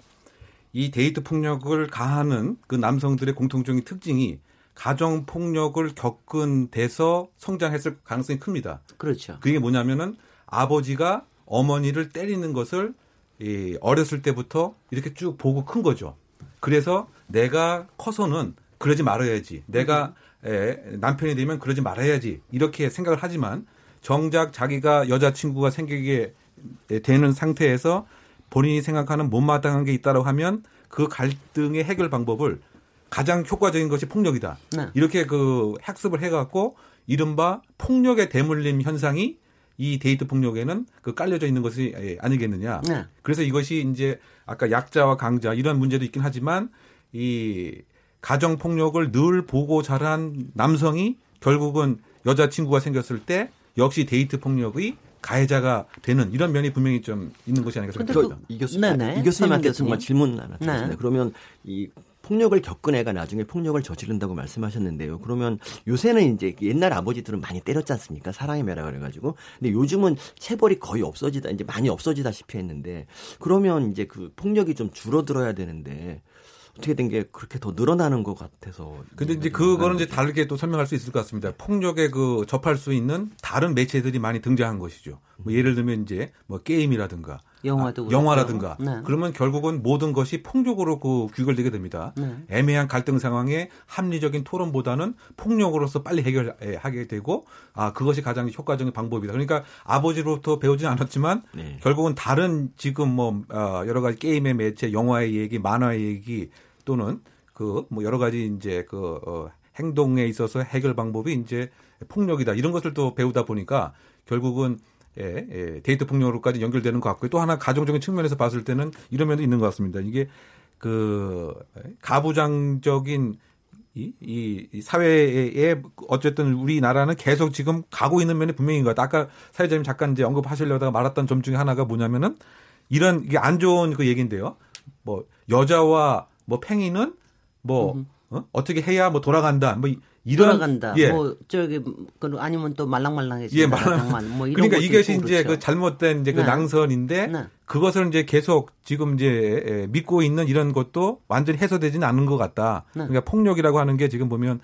이 데이트 폭력을 가하는 그 남성들의 공통적인 특징이 가정 폭력을 겪은 데서 성장했을 가능성이 큽니다. 그렇죠. 그게 뭐냐면은 아버지가 어머니를 때리는 것을 이 어렸을 때부터 이렇게 쭉 보고 큰 거죠. 그래서 내가 커서는 그러지 말아야지. 내가 에, 남편이 되면 그러지 말아야지. 이렇게 생각을 하지만 정작 자기가 여자친구가 생기게 되는 상태에서 본인이 생각하는 못마땅한 게 있다고 하면 그 갈등의 해결 방법을 가장 효과적인 것이 폭력이다. 네. 이렇게 그 학습을 해갖고 이른바 폭력의 대물림 현상이 이 데이트 폭력에는 그 깔려져 있는 것이 예, 아니겠느냐. 네. 그래서 이것이 이제 아까 약자와 강자 이런 문제도 있긴 하지만 이 가정 폭력을 늘 보고 자란 남성이 결국은 여자친구가 생겼을 때 역시 데이트 폭력의 가해자가 되는 이런 면이 분명히 좀 있는 것이 아닌가 생각합니다. 저, 이 교수, 네네. 이 교수님한테 정말 교수님. 질문 하나 드리겠습니다. 네. 그러면 이 폭력을 겪은 애가 나중에 폭력을 저지른다고 말씀하셨는데요. 그러면 요새는 이제 옛날 아버지들은 많이 때렸지 않습니까? 사랑의 매라 그래가지고. 근데 요즘은 체벌이 거의 없어지다, 이제 많이 없어지다시피 했는데 그러면 이제 그 폭력이 좀 줄어들어야 되는데 어떻게 된 게 그렇게 더 늘어나는 것 같아서. 근데 이제 그거는 이제 다르게 또 설명할 수 있을 것 같습니다. 폭력에 그 접할 수 있는 다른 매체들이 많이 등장한 것이죠. 뭐 예를 들면 이제 뭐 게임이라든가 영화도 아. 영화라든가 네. 그러면 결국은 모든 것이 폭력으로 그 귀결되게 됩니다. 네. 애매한 갈등 상황에 합리적인 토론보다는 폭력으로서 빨리 해결하게 되고 아 그것이 가장 효과적인 방법이다. 그러니까 아버지로부터 배우진 않았지만 네. 결국은 다른 지금 뭐 어, 여러 가지 게임의 매체, 영화의 얘기, 만화의 얘기 또는 그 뭐 여러 가지 이제 그 어, 행동에 있어서 해결 방법이 이제 폭력이다 이런 것을 또 배우다 보니까 결국은 예, 예, 데이트 폭력으로까지 연결되는 것 같고요. 또 하나 가정적인 측면에서 봤을 때는 이런 면도 있는 것 같습니다. 이게 그 가부장적인 이, 이, 이 사회에 어쨌든 우리나라는 계속 지금 가고 있는 면이 분명히 것 같아요. 아까 사회자님 잠깐 이제 언급하시려다가 말았던 점 중에 하나가 뭐냐면은 이런 이게 안 좋은 그 얘기인데요. 뭐 여자와 뭐 팽이는 뭐 어? 어떻게 해야 뭐 돌아간다. 뭐 이- 이런 돌아간다. 예. 뭐 저기 그 아니면 또 말랑말랑해진다. 예, 말랑- 뭐 이런 그러니까 이것이 이제 그렇죠. 그 잘못된 이제 그 네. 낭선인데 네. 그것을 이제 계속 지금 이제 에, 믿고 있는 이런 것도 완전히 해소되지는 않은 것 같다. 네. 그러니까 폭력이라고 하는 게 지금 보면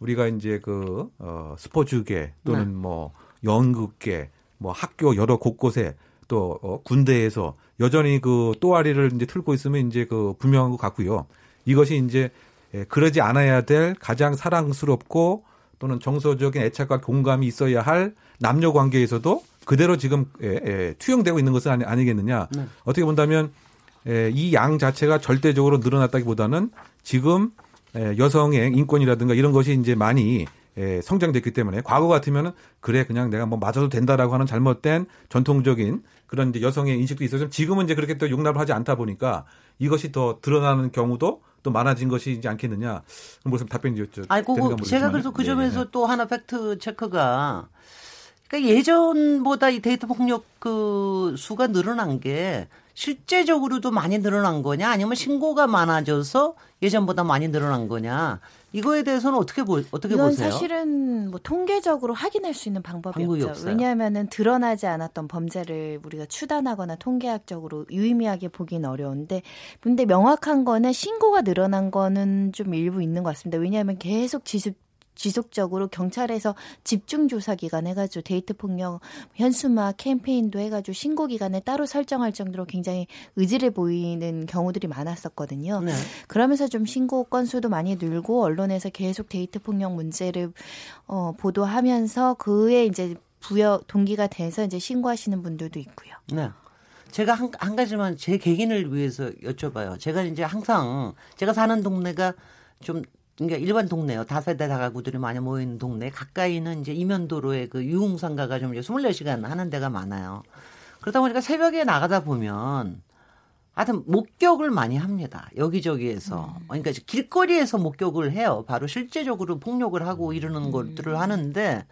우리가 이제 그 어, 스포츠계 또는 네. 뭐 연극계, 뭐 학교 여러 곳곳에 또 어, 군대에서 여전히 그 또아리를 이제 틀고 있으면 이제 그 분명한 것 같고요. 이것이 이제 에, 그러지 않아야 될 가장 사랑스럽고 또는 정서적인 애착과 공감이 있어야 할 남녀 관계에서도 그대로 지금 에, 에, 투영되고 있는 것은 아니, 아니 겠느냐. 네. 어떻게 본다면 이양 자체가 절대적으로 늘어났다기보다는 지금 에, 여성의 인권이라든가 이런 것이 이제 많이 에, 성장됐기 때문에 과거 같으면은 그래 그냥 내가 뭐 맞아도 된다라고 하는 잘못된 전통적인 그런 이제 여성의 인식도 있어서 지금은 이제 그렇게 또 용납을 하지 않다 보니까 이것이 더 드러나는 경우도 또 많아진 것이지 않겠느냐. 무슨 답변이 죠. 아니, 그거 제가 그래서 그 점에서 또 하나 fact check가 그러니까 예전보다 이 데이트 폭력 그 수가 늘어난 게 실제적으로도 많이 늘어난 거냐? 아니면 신고가 많아져서 예전보다 많이 늘어난 거냐 이거에 대해서는 어떻게 보 어떻게 이건 보세요? 사실은 뭐 통계적으로 확인할 수 있는 방법이 없죠. 없어요. 왜냐하면은 드러나지 않았던 범죄를 우리가 추단하거나 통계학적으로 유의미하게 보기는 어려운데, 근데 명확한 거는 신고가 늘어난 거는 좀 일부 있는 것 같습니다. 왜냐하면 계속 지속 지속적으로 경찰에서 집중 조사 기간 해가지고 데이트 폭력 현수막 캠페인도 해가지고 신고 기간을 따로 설정할 정도로 굉장히 의지를 보이는 경우들이 많았었거든요. 네. 그러면서 좀 신고 건수도 많이 늘고 언론에서 계속 데이트 폭력 문제를 어, 보도하면서 그에 이제 부여 동기가 돼서 이제 신고하시는 분들도 있고요. 네. 제가 한, 한 가지만 제 개인을 위해서 여쭤봐요. 제가 이제 항상 제가 사는 동네가 좀 그러니까 일반 동네요. 다세대 다가구들이 많이 모이는 동네. 가까이는 이제 이면도로에 그 유흥상가가 좀 이제 24시간 하는 데가 많아요. 그러다 보니까 새벽에 나가다 보면 하여튼 목격을 많이 합니다. 여기저기에서. 그러니까 이제 길거리에서 목격을 해요. 바로 실제적으로 폭력을 하고 이러는 것들을 하는데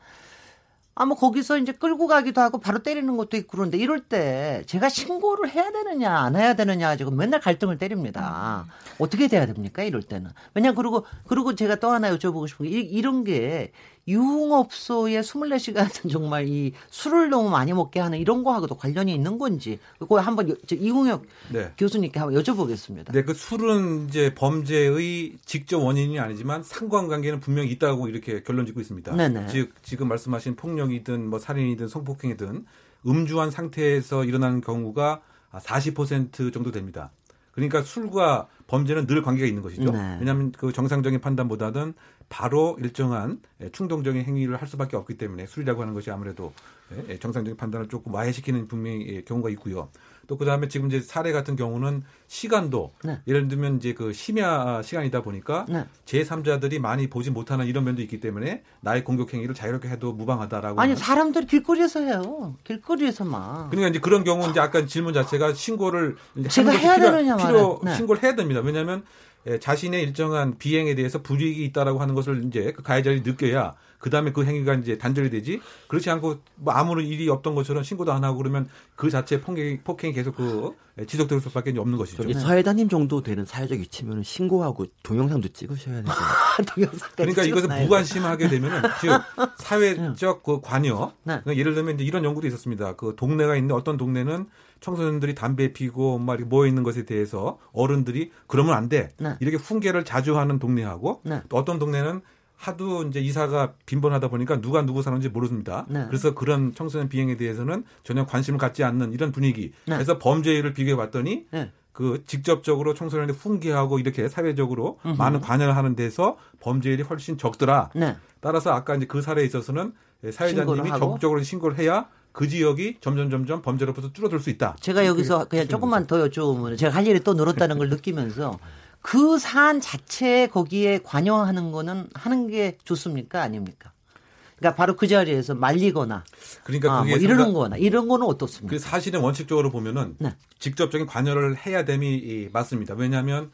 아마 거기서 이제 끌고 가기도 하고 바로 때리는 것도 있고 그런데 이럴 때 제가 신고를 해야 되느냐 안 해야 되느냐 가지고 맨날 갈등을 때립니다. 어떻게 돼야 됩니까 이럴 때는? 왜냐 그리고 그리고 제가 또 하나 여쭤보고 싶은 게 이, 이런 게 유흥업소에 24시간 *laughs* 정말 이 술을 너무 많이 먹게 하는 이런 거하고도 관련이 있는 건지 그거 한번 여, 이웅혁 네. 교수님께 한번 여쭤보겠습니다. 네, 그 술은 이제 범죄의 직접 원인이 아니지만 상관관계는 분명히 있다고 이렇게 결론 짓고 있습니다. 네네. 즉 지금 말씀하신 폭력이든 뭐 살인이든 성폭행이든 음주한 상태에서 일어나는 경우가 40% 정도 됩니다. 그러니까 술과 범죄는 늘 관계가 있는 것이죠. 네. 왜냐하면 그 정상적인 판단보다는 바로 일정한 예, 충동적인 행위를 할 수밖에 없기 때문에 술이라고 하는 것이 아무래도 예, 예, 정상적인 판단을 조금 와해시키는 분명히 예, 경우가 있고요. 또 그다음에 지금 이제 사례 같은 경우는 시간도 네. 예를 들면 이제 그 심야 시간이다 보니까 네. 제3자들이 많이 보지 못하는 이런 면도 있기 때문에 나의 공격 행위를 자유롭게 해도 무방하다라고 아니 사람들이 길거리에서 해요. 길거리에서만. 그러니까 이제 그런 경우 이제 아까 질문 자체가 신고를 제가 해야 필요, 되느냐 필요. 네. 신고를 해야 됩니다. 왜냐하면 예, 자신의 일정한 비행에 대해서 불이익이 있다라고 하는 것을 이제 그 가해자들이 느껴야 그 다음에 그 행위가 이제 단절이 되지. 그렇지 않고 뭐 아무런 일이 없던 것처럼 신고도 안 하고 그러면 그 자체 폭행이, 폭행이 계속 그 예, 지속될 수밖에 없는 것이죠. 저기 사회자님 정도 되는 사회적 위치면 신고하고 동영상도 찍으셔야 되죠. *laughs* 동영상까지 그러니까 이것을? 무관심하게 되면은 즉 사회적 그 관여 네. 그러니까 예를 들면 이제 이런 연구도 있었습니다. 그 동네가 있는데 어떤 동네는 청소년들이 담배 피고 막 이렇게 모여 있는 것에 대해서 어른들이 그러면 안 돼. 네. 이렇게 훈계를 자주 하는 동네하고 네. 또 어떤 동네는 하도 이제 이사가 빈번하다 보니까 누가 누구 사는지 모릅니다. 네. 그래서 그런 청소년 비행에 대해서는 전혀 관심을 갖지 않는 이런 분위기. 네. 그래서 범죄율을 비교해 봤더니 네. 그 직접적으로 청소년을 훈계하고 이렇게 사회적으로 많은 관여를 하는 데서 범죄율이 훨씬 적더라. 네. 따라서 아까 이제 그 사례에 있어서는 사회자님이? 적극적으로 신고를 해야 그 지역이 점점 점점 범죄로부터 줄어들 수 있다. 제가 여기서 그냥 조금만 더 여쭤보면 제가 할 일이 또 늘었다는 걸 느끼면서 그 사안 자체에 거기에 관여하는 거는 하는 게 좋습니까? 아닙니까? 그러니까 바로 그 자리에서 말리거나 그러니까 아, 뭐 이러는 거나 이런 거는 어떻습니까? 그 사실은 원칙적으로 보면은 네. 직접적인 관여를 해야 됨이 이, 맞습니다. 왜냐하면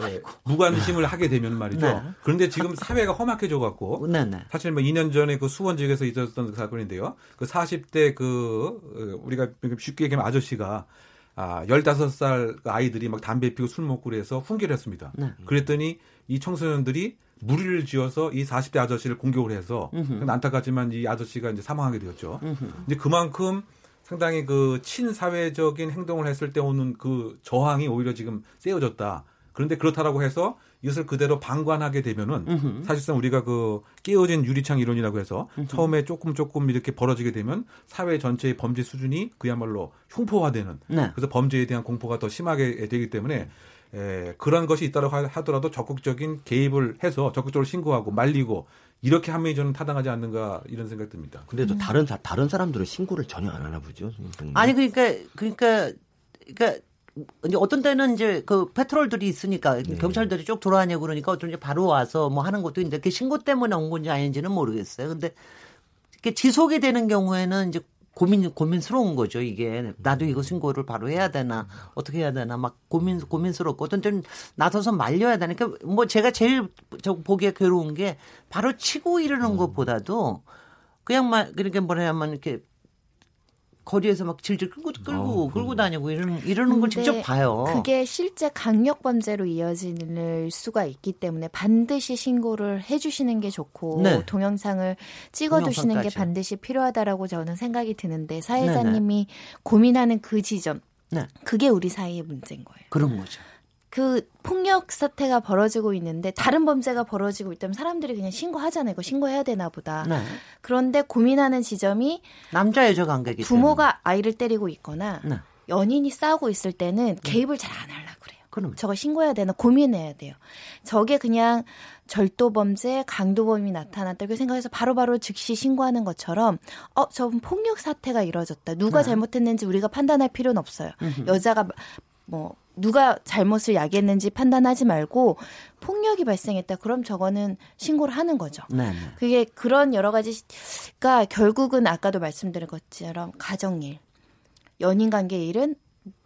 예, 무관심을 하게 되면 말이죠. 네. 그런데 지금 사회가 험악해져 갖고 네 네. 사실 뭐 2년 전에 그 수원 지역에서 있었던 그 사건인데요. 그 40대 그 어, 우리가 쉽게 얘기하면 아저씨가 아 15살 아이들이 막 담배 피고 술 먹고 그래서 훈계를 했습니다. 네. 그랬더니 이 청소년들이 무리를 지어서 이 40대 아저씨를 공격을 해서 안타깝지만 이 아저씨가 이제 사망하게 되었죠. 이제 그만큼 상당히 그 친사회적인 행동을 했을 때 오는 그 저항이 오히려 지금 세워졌다. 그런데 그렇다라고 해서 이것을 그대로 방관하게 되면은 사실상 우리가 그 깨어진 유리창 이론이라고 해서 처음에 조금 조금 이렇게 벌어지게 되면 사회 전체의 범죄 수준이 그야말로 흉포화되는 네. 그래서 범죄에 대한 공포가 더 심하게 되기 때문에 에, 그런 것이 있다고 하- 하더라도 적극적인 개입을 해서 적극적으로 신고하고 말리고 이렇게 함이 저는 타당하지 않는가 이런 생각 듭니다. 근데 또 다른 사, 다른 사람들은 신고를 전혀 안 하나 보죠. 아니 그러니까 그러니까 그러니까 이제 어떤 때는 이제 그 페트롤들이 있으니까 경찰들이 쭉 돌아다니고 그러니까 어떤 이제 바로 와서 뭐 하는 것도 있는데 그 신고 때문에 온 건지 아닌지는 모르겠어요. 근데 이렇게 지속이 되는 경우에는 이제 고민 고민스러운 거죠. 이게 나도 이거 신고를 바로 해야 되나 어떻게 해야 되나 막 고민 고민스럽고 어떤 때는 나서서 말려야 되니까 뭐 제가 제일 저 보기에 괴로운 게 바로 치고 이러는 것보다도 그냥 막 그렇게 뭐냐면 이렇게 거리에서 막 질질 끌고 끌고 끌고 다니고 이러는 이러는 걸 직접 봐요. 그게 실제 강력 범죄로 이어질 수가 있기 때문에 반드시 신고를 해주시는 게 좋고 네. 동영상을 찍어두시는 게 동영상까지. 반드시 필요하다라고 저는 생각이 드는데 사회자님이 고민하는 그 지점 네 그게 우리 사이의 문제인 거예요. 그런 거죠. 그 폭력 사태가 벌어지고 있는데 다른 범죄가 벌어지고 있다면 사람들이 그냥 신고하잖아요. 이거 신고해야 되나 보다. 네 그런데 고민하는 지점이 남자 여자 관계기 때문에. 부모가 아이를 때리고 있거나 네 연인이 싸우고 있을 때는 개입을 잘 안 하려고 그래요. 그럼 저거 신고해야 되나 고민해야 돼요. 저게 그냥 절도 범죄, 강도 범이 나타났다 이렇게 생각해서 바로 바로 즉시 신고하는 것처럼 어, 저분 폭력 사태가 이뤄졌다. 누가 네. 잘못했는지 우리가 판단할 필요는 없어요. 여자가 뭐 누가 잘못을 야기했는지 판단하지 말고 폭력이 발생했다. 그럼 저거는 신고를 하는 거죠. 네, 네. 그게 그런 여러 가지가 결국은 아까도 말씀드린 것처럼 가정일, 연인 관계 일은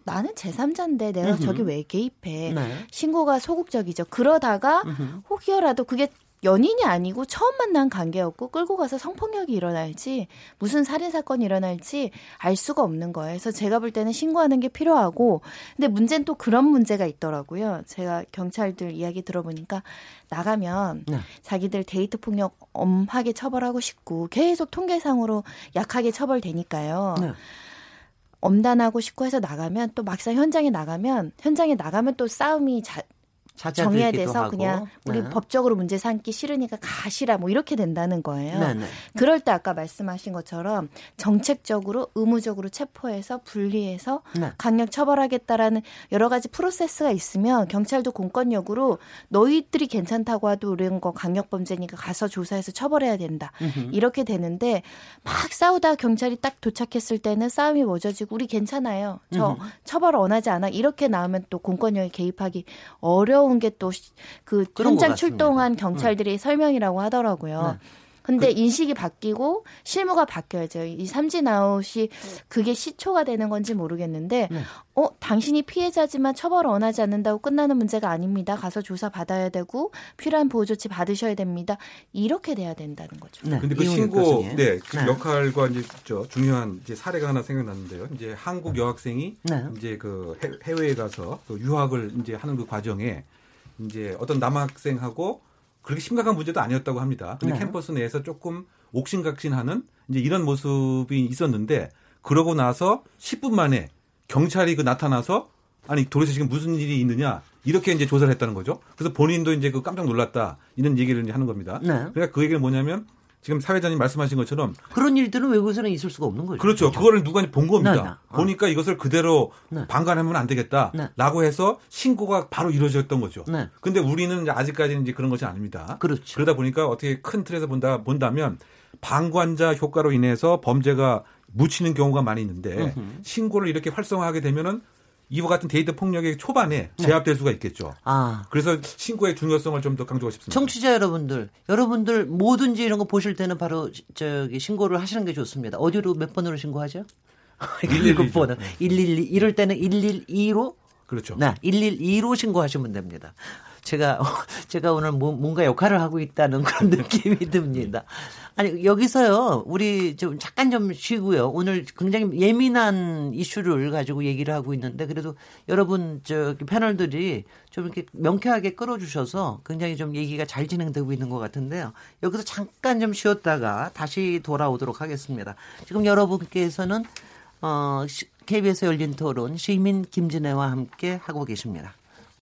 나는 제3자인데 내가 저기 왜 개입해. 네. 신고가 소극적이죠. 그러다가 혹여라도 그게 연인이 아니고 처음 만난 관계였고 끌고 가서 성폭력이 일어날지 무슨 살인 사건이 일어날지 알 수가 없는 거예요. 그래서 제가 볼 때는 신고하는 게 필요하고 근데 문제는 또 그런 문제가 있더라고요. 제가 경찰들 이야기 들어보니까 나가면 네. 자기들 데이트 폭력 엄하게 처벌하고 싶고 계속 통계상으로 약하게 처벌되니까요. 네. 엄단하고 싶고 해서 나가면 또 막상 현장에 나가면 현장에 나가면 또 싸움이 자, 정해야 돼서 하고. 그냥 우리 네. 법적으로 문제 삼기 싫으니까 가시라 뭐 이렇게 된다는 거예요. 네, 네. 그럴 때 아까 말씀하신 것처럼 정책적으로 의무적으로 체포해서 분리해서 네. 강력 처벌하겠다라는 여러 가지 프로세스가 있으면 경찰도 공권력으로 너희들이 괜찮다고 해도 이런 거 강력 범죄니까 가서 조사해서 처벌해야 된다. 이렇게 되는데 막 싸우다 경찰이 딱 도착했을 때는 싸움이 멎어지고 우리 괜찮아요. 저 처벌 원하지 않아. 이렇게 나오면 또 공권력이 개입하기 어려운 게 또 그 현장. 출동한 경찰들의 설명이라고 하더라고요. 네. 근데 인식이 바뀌고 실무가 바뀌어야죠. 이 삼진 아웃이 그게 시초가 되는 건지 모르겠는데, 네. 어, 당신이 피해자지만 처벌을 원하지 않는다고 끝나는 문제가 아닙니다. 가서 조사 받아야 되고, 필요한 보호 조치 받으셔야 됩니다. 이렇게 돼야 된다는 거죠. 네. 근데 그 신고. 네, 그 네. 역할과 이제 저 중요한 이제 사례가 하나 생각났는데요. 이제 한국 여학생이 네. 이제 그 해- 해외에 가서 그 유학을 이제 하는 그 과정에 이제 어떤 남학생하고 그렇게 심각한 문제도 아니었다고 합니다. 근데 네. 캠퍼스 내에서 조금 옥신각신하는 이제 이런 모습이 있었는데 그러고 나서 10분 만에 경찰이 그 나타나서 아니 도대체 지금 무슨 일이 있느냐 이렇게 이제 조사를 했다는 거죠. 그래서 본인도 이제 그 깜짝 놀랐다 이런 얘기를 이제 하는 겁니다. 네. 그러니까 그 얘기는 뭐냐면 지금 사회자님 말씀하신 것처럼 그런 일들은 외국에서는 있을 수가 없는 거죠. 그렇죠. 그거를 누가 본 겁니다. 네, 네. 어. 보니까 이것을 그대로 네. 방관하면 안 네. 되겠다라고 해서 신고가 바로 이루어졌던 거죠. 네. 근데 우리는 이제 아직까지는 이제 그런 것이 아닙니다. 그렇죠. 그러다 보니까 어떻게 큰 틀에서 본다 본다면 방관자 효과로 인해서 범죄가 묻히는 경우가 많이 있는데 신고를 이렇게 활성화하게 되면은 이와 같은 데이터 폭력의 초반에 네. 제압될 수가 있겠죠. 아. 그래서 신고의 중요성을 좀 더 강조하고 싶습니다. 청취자 여러분들, 여러분들 뭐든지 이런 거 보실 때는 바로 저기 신고를 하시는 게 좋습니다. 어디로 몇 번으로 신고하죠? 112 죠. 119번은 112 이럴 때는 112로 그렇죠. 네, 112로 신고하시면 됩니다. 제가 *laughs* 제가 오늘 뭐- 뭔가 역할을 하고 있다는 그런 *laughs* 느낌이 듭니다. 아니 여기서요 우리 좀 잠깐 좀 쉬고요. 오늘 굉장히 예민한 이슈를 가지고 얘기를 하고 있는데 그래도 여러분 저기 패널들이 좀 이렇게 명쾌하게 끌어주셔서 굉장히 좀 얘기가 잘 진행되고 있는 것 같은데요. 여기서 잠깐 좀 쉬었다가 다시 돌아오도록 하겠습니다. 지금 여러분께서는 어, 시- KBS 열린 토론 시민 김진애와 함께 하고 계십니다.